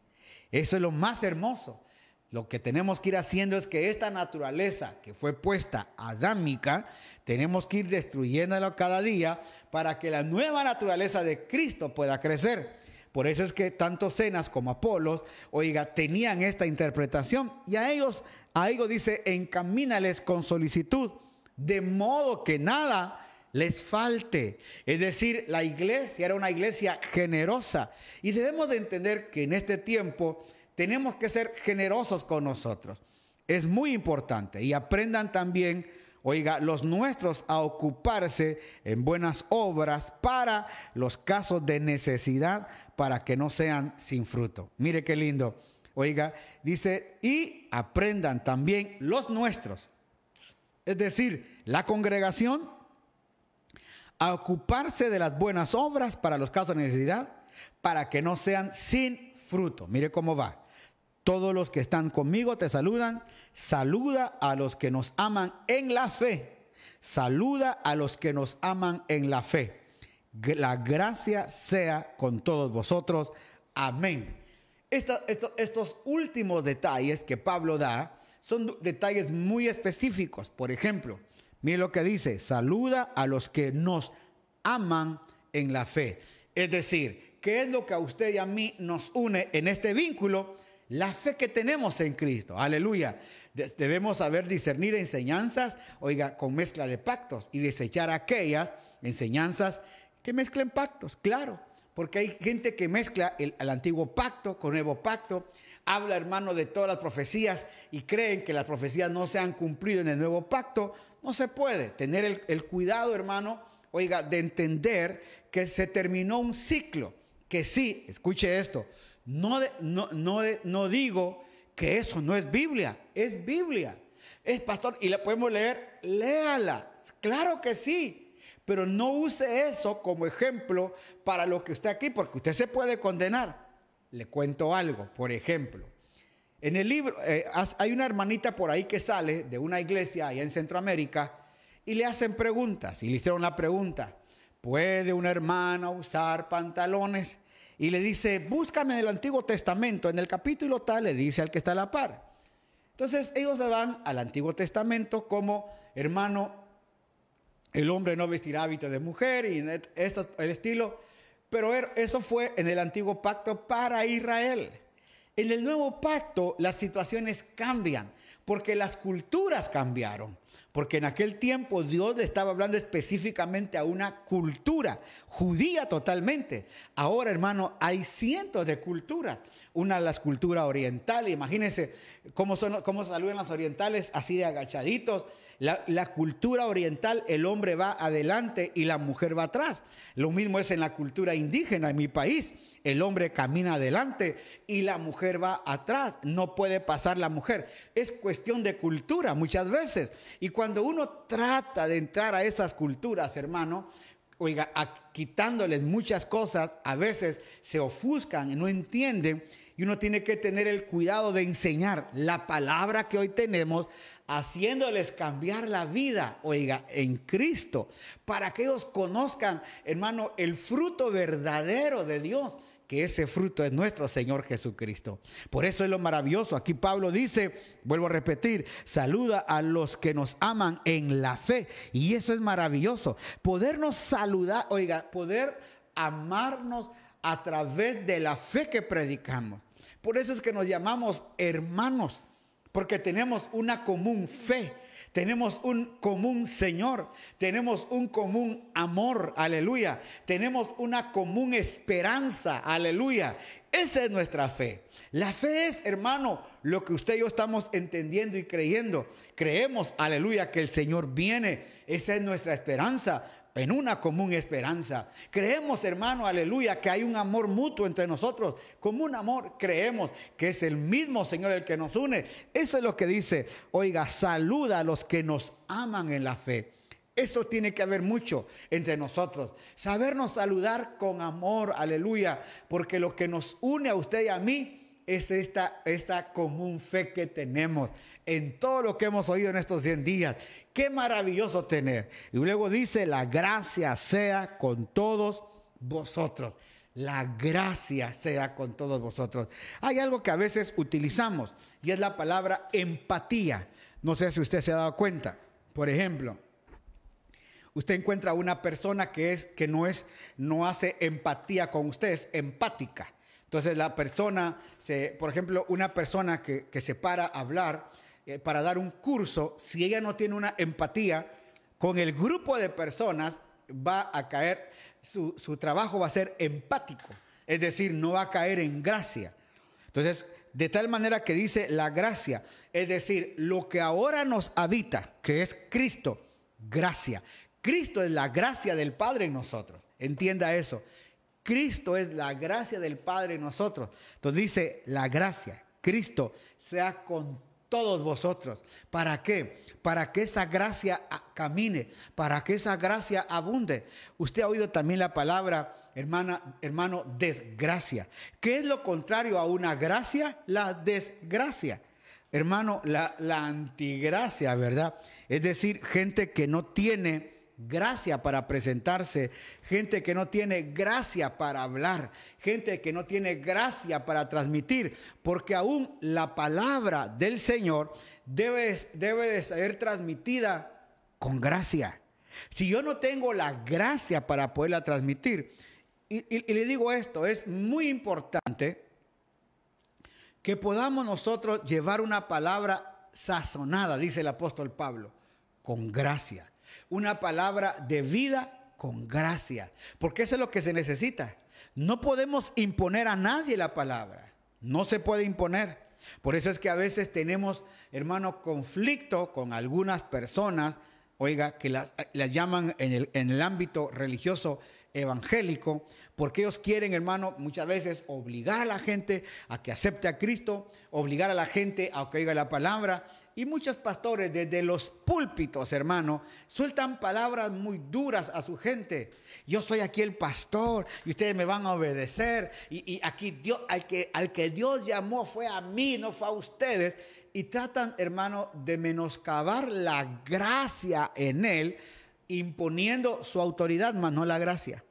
Eso es lo más hermoso. Lo que tenemos que ir haciendo es que esta naturaleza que fue puesta adámica, tenemos que ir destruyéndola cada día para que la nueva naturaleza de Cristo pueda crecer. Por eso es que tanto Cenas como Apolos, oiga, tenían esta interpretación y a ellos, a ellos dice, encamínales con solicitud, de modo que nada les falte. Es decir, la iglesia era una iglesia generosa y debemos de entender que en este tiempo tenemos que ser generosos con nosotros. Es muy importante y aprendan también oiga, los nuestros a ocuparse en buenas obras para los casos de necesidad, para que no sean sin fruto. Mire qué lindo. Oiga, dice, y aprendan también los nuestros, es decir, la congregación, a ocuparse de las buenas obras para los casos de necesidad, para que no sean sin fruto. Mire cómo va. Todos los que están conmigo te saludan. Saluda a los que nos aman en la fe. Saluda a los que nos aman en la fe. La gracia sea con todos vosotros. Amén. estos últimos detalles que Pablo da son detalles muy específicos. Por ejemplo, mire lo que dice, saluda a los que nos aman en la fe. Es decir, ¿qué es lo que a usted y a mí nos une en este vínculo? La fe que tenemos en Cristo. Aleluya. Debemos saber discernir enseñanzas, oiga, con mezcla de pactos y desechar aquellas enseñanzas que mezclen pactos, claro, porque hay gente que mezcla el, antiguo pacto con nuevo pacto, habla hermano de todas las profecías y creen que las profecías no se han cumplido en el nuevo pacto, no se puede tener el cuidado hermano, oiga, de entender que se terminó un ciclo, que sí, escuche esto, no, no, no, digo que eso no es Biblia, es Biblia. Es pastor, y la podemos leer, léala. Claro que sí, pero no use eso como ejemplo para lo que usted aquí, porque usted se puede condenar. Le cuento algo, por ejemplo. En el libro, eh, hay una hermanita por ahí que sale de una iglesia allá en Centroamérica y le hacen preguntas. Y le hicieron la pregunta, ¿puede una hermana usar pantalones? Y le dice, búscame en el Antiguo Testamento, en el capítulo tal, le dice al que está a la par. Entonces ellos se van al Antiguo Testamento como, hermano, el hombre no vestirá hábito de mujer y esto, el estilo, pero er, eso fue en el Antiguo Pacto para Israel. En el Nuevo Pacto las situaciones cambian porque las culturas cambiaron. Porque en aquel tiempo Dios le estaba hablando específicamente a una cultura judía totalmente. Ahora, hermano, hay cientos de culturas. Una de las culturas orientales, imagínense cómo, son, cómo saludan las orientales, así de agachaditos. La, cultura oriental, el hombre va adelante y la mujer va atrás. Lo mismo es en la cultura indígena en mi país. El hombre camina adelante y la mujer va atrás. No puede pasar la mujer. Es cuestión de cultura muchas veces. Y cuando uno trata de entrar a esas culturas, hermano, oiga, quitándoles muchas cosas, a veces se ofuscan no entienden. Y uno tiene que tener el cuidado de enseñar la palabra que hoy tenemos, haciéndoles cambiar la vida, oiga, en Cristo, para que ellos conozcan, hermano, el fruto verdadero de Dios que ese fruto es nuestro Señor Jesucristo. Por eso es lo maravilloso. Aquí Pablo dice, vuelvo a repetir, saluda a los que nos aman en la fe. Y eso es maravilloso. Podernos saludar, oiga, poder amarnos a través de la fe que predicamos. Por eso es que nos llamamos hermanos, porque tenemos una común fe Tenemos un común Señor, tenemos un común amor, aleluya. Tenemos una común esperanza, aleluya. Esa es nuestra fe. La fe es, hermano, lo que usted y yo estamos entendiendo y creyendo. Creemos, aleluya, que el Señor viene. Esa es nuestra esperanza en una común esperanza. Creemos, hermano, aleluya, que hay un amor mutuo entre nosotros. Como un amor, creemos que es el mismo Señor el que nos une. Eso es lo que dice, oiga, saluda a los que nos aman en la fe. Eso tiene que haber mucho entre nosotros. Sabernos saludar con amor, aleluya, porque lo que nos une a usted y a mí es esta, esta común fe que tenemos en todo lo que hemos oído en estos 100 días. Qué maravilloso tener. Y luego dice, la gracia sea con todos vosotros. La gracia sea con todos vosotros. Hay algo que a veces utilizamos y es la palabra empatía. No sé si usted se ha dado cuenta. Por ejemplo, usted encuentra una persona que es que no es no hace empatía con usted, es empática. Entonces la persona, por ejemplo, una persona que, se para a hablar, eh, para dar un curso, si ella no tiene una empatía con el grupo de personas, va a caer, su trabajo va a ser empático, es decir, no va a caer en gracia. Entonces, de tal manera que dice la gracia, es decir, lo que ahora nos habita, que es Cristo, gracia. Cristo es la gracia del Padre en nosotros. Entienda eso. Cristo es la gracia del Padre en nosotros. Entonces dice la gracia, Cristo sea con todos vosotros. ¿Para qué? Para que esa gracia camine, para que esa gracia abunde. Usted ha oído también la palabra, hermana, hermano, desgracia. ¿Qué es lo contrario a una gracia? La desgracia. Hermano, la, la antigracia, ¿verdad? Es decir, gente que no tiene gracia para presentarse, gente que no tiene gracia para hablar, gente que no tiene gracia para transmitir, porque aún la palabra del Señor debe, debe de ser transmitida con gracia. Si yo no tengo la gracia para poderla transmitir, y le digo esto, es muy importante que podamos nosotros llevar una palabra sazonada, dice el apóstol Pablo, con gracia una palabra de vida con gracia, porque eso es lo que se necesita. No podemos imponer a nadie la palabra, no se puede imponer. Por eso es que a veces tenemos, hermano, conflicto con algunas personas, oiga, que las, llaman en el, en el ámbito religioso evangélico, porque ellos quieren, hermano, muchas veces obligar a la gente a que acepte a Cristo, obligar a la gente a que oiga la palabra. Y muchos pastores desde los púlpitos, hermano, sueltan palabras muy duras a su gente. Yo soy aquí el pastor y ustedes me van a obedecer. Y, aquí Dios, al que, al que Dios llamó fue a mí, no fue a ustedes. Y tratan, hermano, de menoscabar la gracia en él, imponiendo su autoridad, más no la gracia.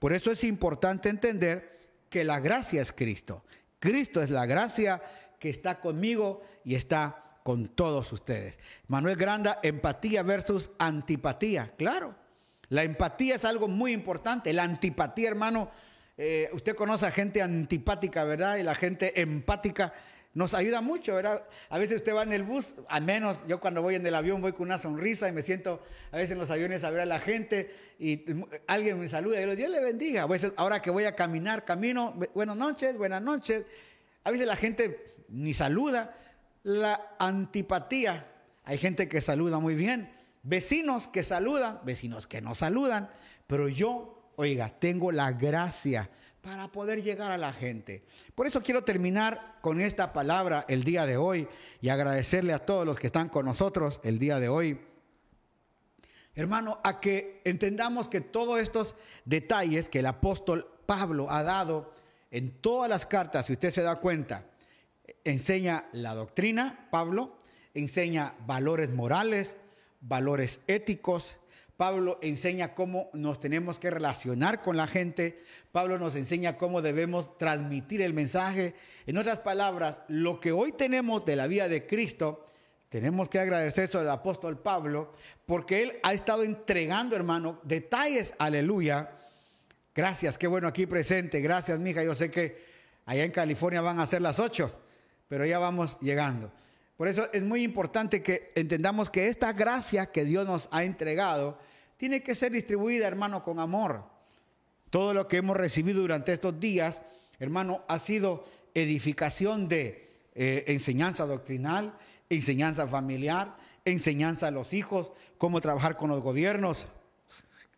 Por eso es importante entender que la gracia es Cristo. Cristo es la gracia que está conmigo y está con todos ustedes. Manuel Granda, empatía versus antipatía. Claro, la empatía es algo muy importante. La antipatía, hermano, eh, usted conoce a gente antipática, ¿verdad? Y la gente empática nos ayuda mucho, ¿verdad? A veces usted va en el bus, al menos yo cuando voy en el avión voy con una sonrisa y me siento a veces en los aviones a ver a la gente y alguien me saluda y yo Dios le bendiga. A veces ahora que voy a caminar, camino, buenas noches, buenas noches. A veces la gente ni saluda la antipatía. Hay gente que saluda muy bien, vecinos que saludan, vecinos que no saludan, pero yo, oiga, tengo la gracia para poder llegar a la gente. Por eso quiero terminar con esta palabra el día de hoy y agradecerle a todos los que están con nosotros el día de hoy. Hermano, a que entendamos que todos estos detalles que el apóstol Pablo ha dado en todas las cartas, si usted se da cuenta, enseña la doctrina, Pablo, enseña valores morales, valores éticos. Pablo enseña cómo nos tenemos que relacionar con la gente. Pablo nos enseña cómo debemos transmitir el mensaje. En otras palabras, lo que hoy tenemos de la vida de Cristo, tenemos que agradecer eso al apóstol Pablo, porque él ha estado entregando, hermano, detalles, aleluya. Gracias, qué bueno aquí presente. Gracias, mija. Yo sé que allá en California van a ser las ocho pero ya vamos llegando. Por eso es muy importante que entendamos que esta gracia que Dios nos ha entregado tiene que ser distribuida, hermano, con amor. Todo lo que hemos recibido durante estos días, hermano, ha sido edificación de eh, enseñanza doctrinal, enseñanza familiar, enseñanza a los hijos, cómo trabajar con los gobiernos,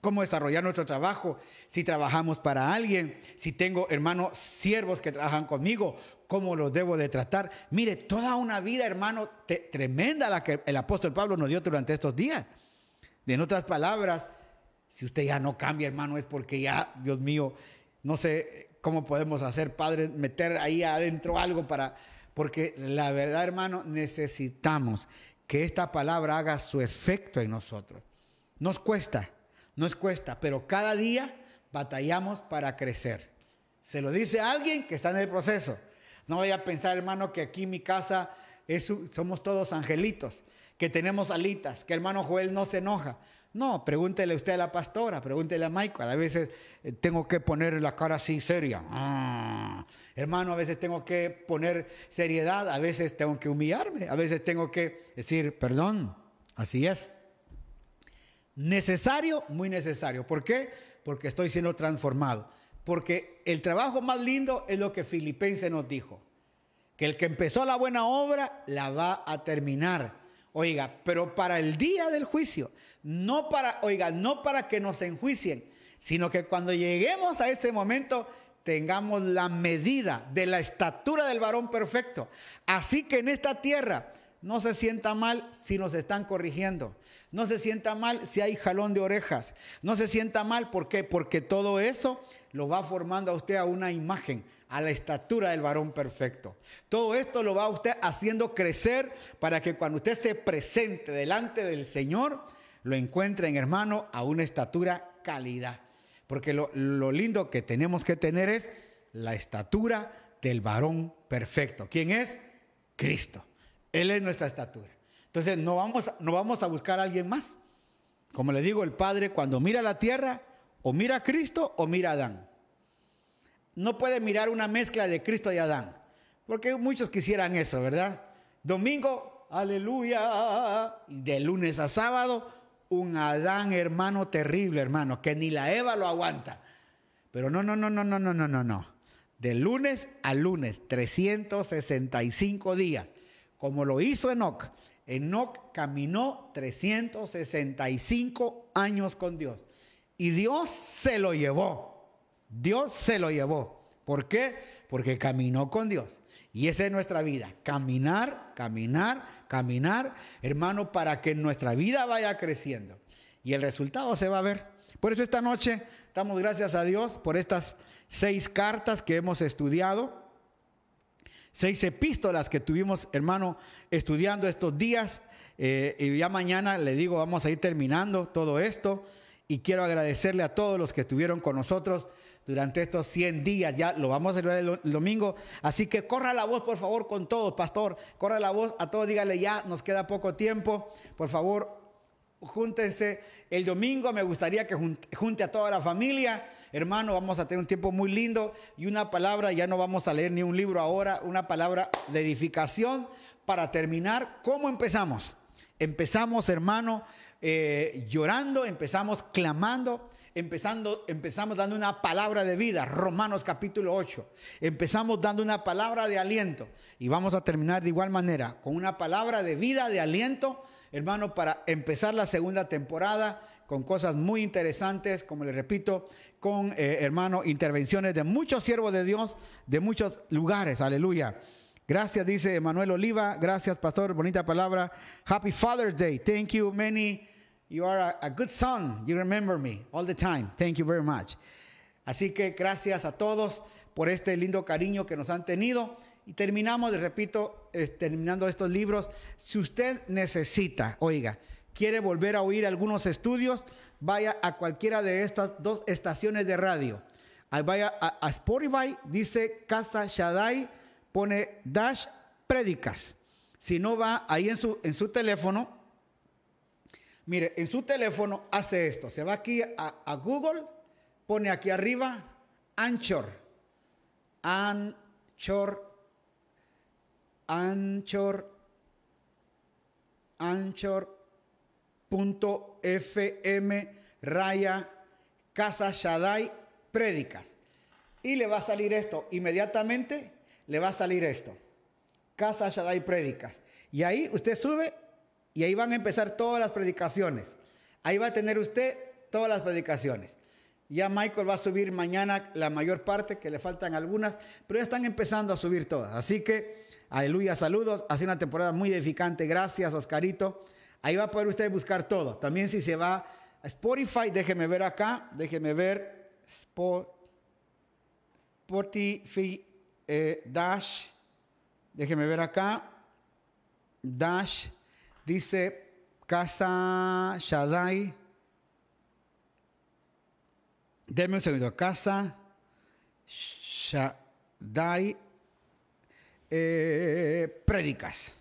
cómo desarrollar nuestro trabajo, si trabajamos para alguien, si tengo hermanos siervos que trabajan conmigo, cómo los debo de tratar. Mire, toda una vida, hermano, tremenda la que el apóstol Pablo nos dio durante estos días. En otras palabras, si usted ya no cambia, hermano, es porque ya, Dios mío, no sé cómo podemos hacer, Padre, meter ahí adentro algo para... Porque la verdad, hermano, necesitamos que esta palabra haga su efecto en nosotros. Nos cuesta, nos cuesta, pero cada día batallamos para crecer. Se lo dice alguien que está en el proceso. No vaya a pensar, hermano, que aquí mi casa somos todos angelitos, que tenemos alitas, que hermano Joel no se enoja. No, pregúntele usted a la pastora, pregúntele a Michael. A veces eh, tengo que poner la cara así seria. Ah. Hermano, a veces tengo que poner seriedad, a veces tengo que humillarme, a veces tengo que decir, perdón, así es. Necesario, muy necesario. ¿Por qué? Porque estoy siendo transformado. Porque el trabajo más lindo es lo que Filipenses nos dijo. Que el que empezó la buena obra la va a terminar. Oiga, pero para el día del juicio, no para, oiga, no para que nos enjuicien, sino que cuando lleguemos a ese momento tengamos la medida de la estatura del varón perfecto. Así que en esta tierra no se sienta mal si nos están corrigiendo. No se sienta mal si hay jalón de orejas. No se sienta mal, ¿por qué? Porque todo eso lo va formando a usted a una imagen, a la estatura del varón perfecto. Todo esto lo va usted haciendo crecer para que cuando usted se presente delante del Señor, lo encuentre en hermano a una estatura calidad. Porque lo, lo lindo que tenemos que tener es la estatura del varón perfecto. ¿Quién es? Cristo. Él es nuestra estatura. Entonces no vamos, no vamos a buscar a alguien más. Como le digo, el Padre cuando mira la tierra, o mira a Cristo o mira a Adán. No puede mirar una mezcla de Cristo y Adán. Porque muchos quisieran eso, ¿verdad? Domingo, aleluya. Y de lunes a sábado, un Adán hermano terrible, hermano, que ni la Eva lo aguanta. Pero no, no, no, no, no, no, no, no, no. De lunes a lunes, 365 días, como lo hizo Enoch. Enoch caminó 365 años con Dios. Y Dios se lo llevó. Dios se lo llevó. ¿Por qué? Porque caminó con Dios. Y esa es nuestra vida. Caminar, caminar, caminar, hermano, para que nuestra vida vaya creciendo. Y el resultado se va a ver. Por eso esta noche damos gracias a Dios por estas seis cartas que hemos estudiado. Seis epístolas que tuvimos, hermano, estudiando estos días. Eh, y ya mañana le digo, vamos a ir terminando todo esto y quiero agradecerle a todos los que estuvieron con nosotros durante estos 100 días. Ya lo vamos a celebrar el, domingo. Así que corra la voz, por favor, con todos, pastor. Corra la voz a todos, dígale ya, nos queda poco tiempo. Por favor, júntense. El domingo me gustaría que junte a toda la familia. Hermano, vamos a tener un tiempo muy lindo y una palabra, ya no vamos a leer ni un libro ahora, una palabra de edificación para terminar. ¿Cómo empezamos? Empezamos, hermano, eh, llorando, empezamos clamando, empezando, empezamos dando una palabra de vida, Romanos capítulo 8. Empezamos dando una palabra de aliento y vamos a terminar de igual manera con una palabra de vida, de aliento, hermano, para empezar la segunda temporada con cosas muy interesantes, como les repito, con, eh, hermano, intervenciones de muchos siervos de Dios, de muchos lugares, aleluya. Gracias, dice Manuel Oliva. Gracias, pastor. Bonita palabra. Happy Father's Day. Thank you, many You are a, good son. You remember me all the time. Thank you very much. Así que gracias a todos por este lindo cariño que nos han tenido. Y terminamos, les repito, terminando estos libros. Si usted necesita, oiga, quiere volver a oír algunos estudios, vaya a cualquiera de estas dos estaciones de radio. Vaya a, Spotify, dice Casa Shaddai, pone Dash Prédicas. Si no va ahí en su, en su teléfono, Mire, en su teléfono hace esto. Se va aquí a, Google, pone aquí arriba Anchor. Anchor. Anchor. anchor.fm raya Casa Shaddai Prédicas. Y le va a salir esto, inmediatamente le va a salir esto. Casa Shaddai Prédicas. Y ahí usted sube y ahí van a empezar todas las predicaciones. Ahí va a tener usted todas las predicaciones. Ya Michael va a subir mañana la mayor parte, que le faltan algunas, pero ya están empezando a subir todas. Así que, aleluya, saludos. Ha sido una temporada muy edificante. Gracias, Oscarito. Ahí va a poder usted buscar todo. También si se va a Spotify, déjeme ver acá, déjeme ver Spotify eh, Dash, déjeme ver acá, Dash, dice Casa Shaddai Deme un segundo. Casa Shaddai eh, Prédicas.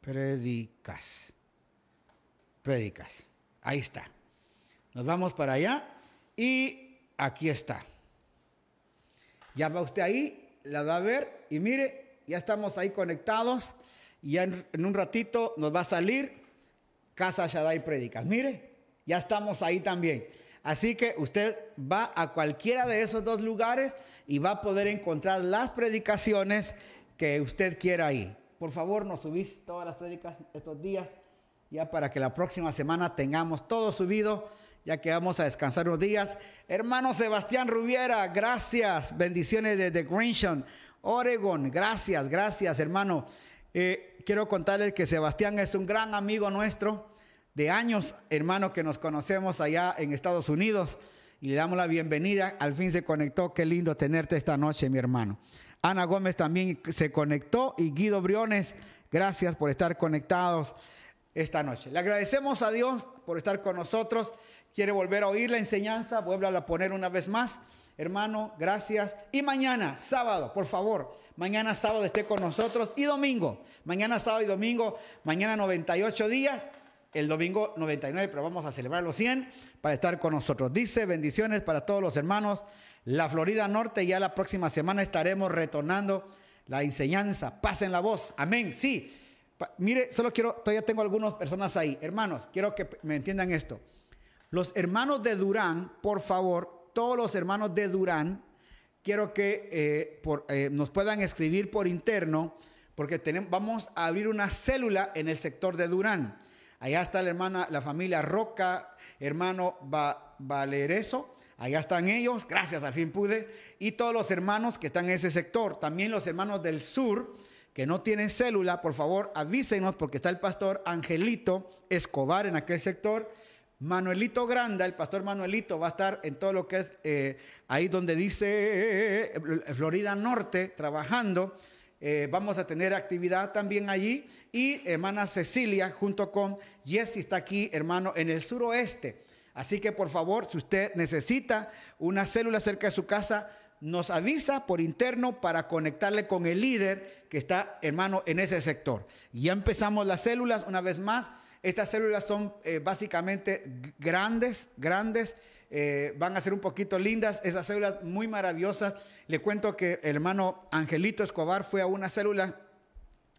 predicas. Prédicas. Ahí está. Nos vamos para allá y aquí está. Ya va usted ahí, la va a ver y mire, ya estamos ahí conectados y ya en, un ratito nos va a salir Casa Shaddai Prédicas. Mire, ya estamos ahí también. Así que usted va a cualquiera de esos dos lugares y va a poder encontrar las predicaciones que usted quiera ahí. Por favor, nos subís todas las predicas estos días, ya para que la próxima semana tengamos todo subido, ya que vamos a descansar unos días. Hermano Sebastián Rubiera, gracias. Bendiciones desde Greenshon, Oregon. Gracias, gracias, hermano. Eh, quiero contarles que Sebastián es un gran amigo nuestro de años, hermano, que nos conocemos allá en Estados Unidos y le damos la bienvenida. Al fin se conectó. Qué lindo tenerte esta noche, mi hermano. Ana Gómez también se conectó y Guido Briones, gracias por estar conectados esta noche. Le agradecemos a Dios por estar con nosotros. Quiere volver a oír la enseñanza, vuelve a poner una vez más. Hermano, gracias. Y mañana, sábado, por favor, mañana sábado esté con nosotros y domingo. Mañana sábado y domingo, mañana 98 días el domingo 99, pero vamos a celebrar los 100 para estar con nosotros. Dice bendiciones para todos los hermanos. La Florida Norte, ya la próxima semana estaremos retornando la enseñanza. Pasen la voz. Amén. Sí. mire, solo quiero, todavía tengo algunas personas ahí. Hermanos, quiero que me entiendan esto. Los hermanos de Durán, por favor, todos los hermanos de Durán, quiero que eh, eh, nos puedan escribir por interno, porque tenemos, vamos a abrir una célula en el sector de Durán. Allá está la hermana, la familia Roca, hermano Valereso. Allá están ellos, gracias, al fin pude. Y todos los hermanos que están en ese sector. También los hermanos del sur que no tienen célula, por favor avísenos porque está el pastor Angelito Escobar en aquel sector. Manuelito Granda, el pastor Manuelito va a estar en todo lo que es eh, ahí donde dice eh, Florida Norte trabajando. Eh, vamos a tener actividad también allí. Y hermana Cecilia, junto con Jesse, está aquí, hermano, en el suroeste. Así que por favor, si usted necesita una célula cerca de su casa, nos avisa por interno para conectarle con el líder que está, hermano, en ese sector. Ya empezamos las células una vez más. Estas células son eh, básicamente grandes, grandes. Eh, van a ser un poquito lindas, esas células muy maravillosas. Le cuento que el hermano Angelito Escobar fue a una célula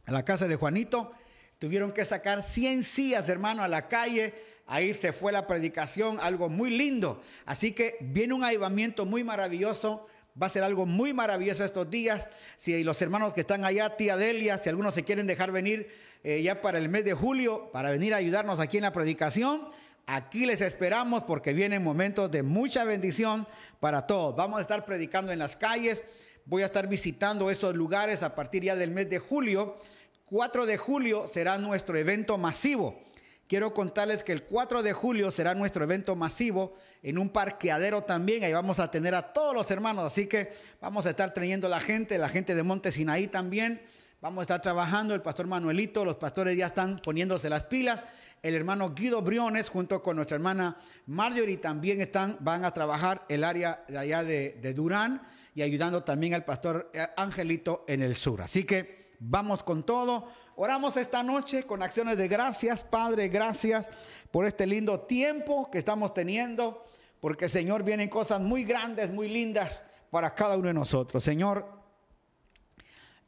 a la casa de Juanito. Tuvieron que sacar 100 sillas, hermano, a la calle. Ahí se fue la predicación, algo muy lindo. Así que viene un avivamiento muy maravilloso. Va a ser algo muy maravilloso estos días. Si los hermanos que están allá, tía Delia, si algunos se quieren dejar venir eh, ya para el mes de julio, para venir a ayudarnos aquí en la predicación, Aquí les esperamos porque vienen momentos de mucha bendición para todos. Vamos a estar predicando en las calles. Voy a estar visitando esos lugares a partir ya del mes de julio. 4 de julio será nuestro evento masivo. Quiero contarles que el 4 de julio será nuestro evento masivo en un parqueadero también. Ahí vamos a tener a todos los hermanos. Así que vamos a estar trayendo la gente, la gente de Monte Sinaí también. Vamos a estar trabajando. El pastor Manuelito, los pastores ya están poniéndose las pilas el hermano Guido Briones junto con nuestra hermana Marjorie también están, van a trabajar el área de allá de, de Durán y ayudando también al pastor eh, Angelito en el sur. Así que vamos con todo. Oramos esta noche con acciones de gracias, Padre, gracias por este lindo tiempo que estamos teniendo, porque Señor vienen cosas muy grandes, muy lindas para cada uno de nosotros. Señor,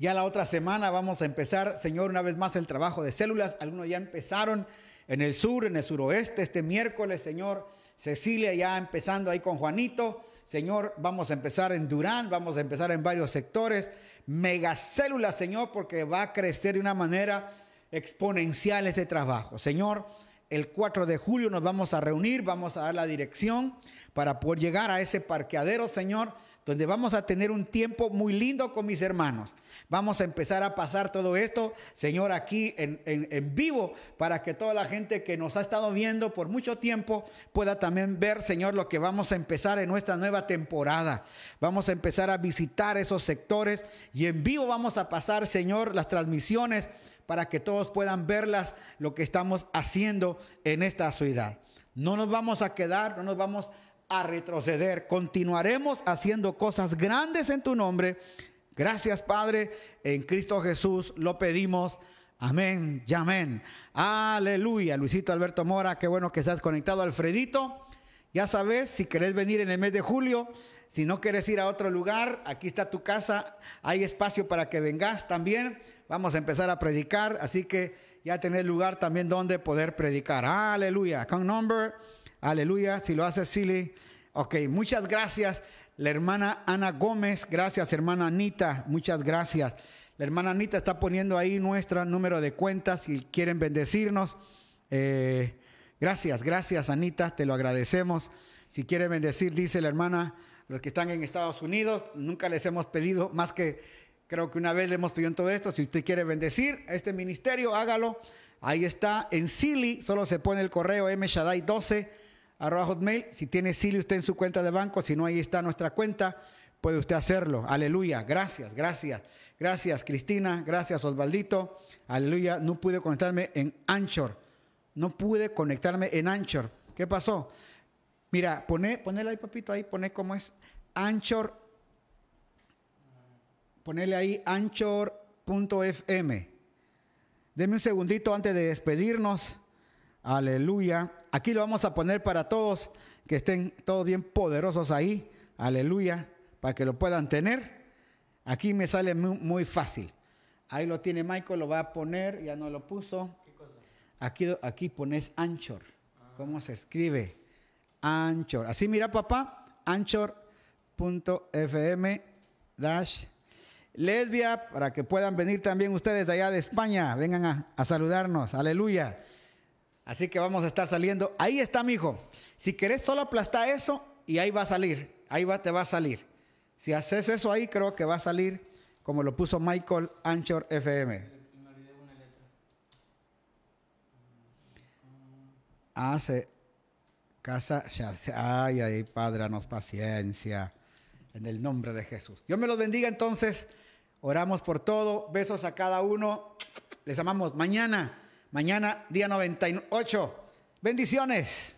Ya la otra semana vamos a empezar, Señor, una vez más el trabajo de células. Algunos ya empezaron en el sur, en el suroeste, este miércoles, Señor. Cecilia ya empezando ahí con Juanito. Señor, vamos a empezar en Durán, vamos a empezar en varios sectores. Megacélulas, Señor, porque va a crecer de una manera exponencial este trabajo. Señor, el 4 de julio nos vamos a reunir, vamos a dar la dirección para poder llegar a ese parqueadero, Señor donde vamos a tener un tiempo muy lindo con mis hermanos. Vamos a empezar a pasar todo esto, Señor, aquí en, vivo, para que toda la gente que nos ha estado viendo por mucho tiempo pueda también ver, Señor, lo que vamos a empezar en nuestra nueva temporada. Vamos a empezar a visitar esos sectores y en vivo vamos a pasar, Señor, las transmisiones para que todos puedan verlas, lo que estamos haciendo en esta ciudad. No nos vamos a quedar, no nos vamos a a retroceder. Continuaremos haciendo cosas grandes en tu nombre. Gracias, Padre. En Cristo Jesús lo pedimos. Amén y amén. Aleluya. Luisito Alberto Mora, qué bueno que estás conectado. Alfredito, ya sabes, si querés venir en el mes de julio, si no quieres ir a otro lugar, aquí está tu casa. Hay espacio para que vengas también. Vamos a empezar a predicar, así que ya tenés lugar también donde poder predicar. Aleluya. Con number. Aleluya. Si lo haces, Silly. Ok, muchas gracias. La hermana Ana Gómez, gracias hermana Anita, muchas gracias. La hermana Anita está poniendo ahí nuestro número de cuentas si quieren bendecirnos. Eh, gracias, gracias Anita, te lo agradecemos. Si quiere bendecir, dice la hermana, los que están en Estados Unidos, nunca les hemos pedido más que, creo que una vez le hemos pedido en todo esto, si usted quiere bendecir este ministerio, hágalo. Ahí está, en Silly, solo se pone el correo mshadai12 arroba hotmail. Si tiene Silly usted en su cuenta de banco, si no, ahí está nuestra cuenta, puede usted hacerlo. Aleluya. Gracias, gracias. Gracias, Cristina. Gracias, Osvaldito. Aleluya. No pude conectarme en Anchor. No pude conectarme en Anchor. ¿Qué pasó? Mira, pone, ponele ahí, papito, ahí, pone cómo es Anchor. Ponele ahí anchor.fm. Deme un segundito antes de despedirnos. Aleluya. Aquí lo vamos a poner para todos que estén todos bien poderosos ahí. Aleluya. Para que lo puedan tener. Aquí me sale muy, fácil. Ahí lo tiene Michael, lo va a poner, ya no lo puso. Aquí, aquí pones Anchor. ¿Cómo se escribe? Anchor. Así mira papá, anchor.fm dash lesbia para que puedan venir también ustedes de allá de España. Vengan a, a saludarnos. Aleluya. Así que vamos a estar saliendo. Ahí está, mi hijo. Si querés, solo aplasta eso y ahí va a salir. Ahí va, te va a salir. Si haces eso ahí, creo que va a salir como lo puso Michael Anchor FM. Hace casa. Ay, ay, Padre, danos paciencia. En el nombre de Jesús. Dios me los bendiga entonces. Oramos por todo. Besos a cada uno. Les amamos. Mañana Mañana, día 98. Bendiciones.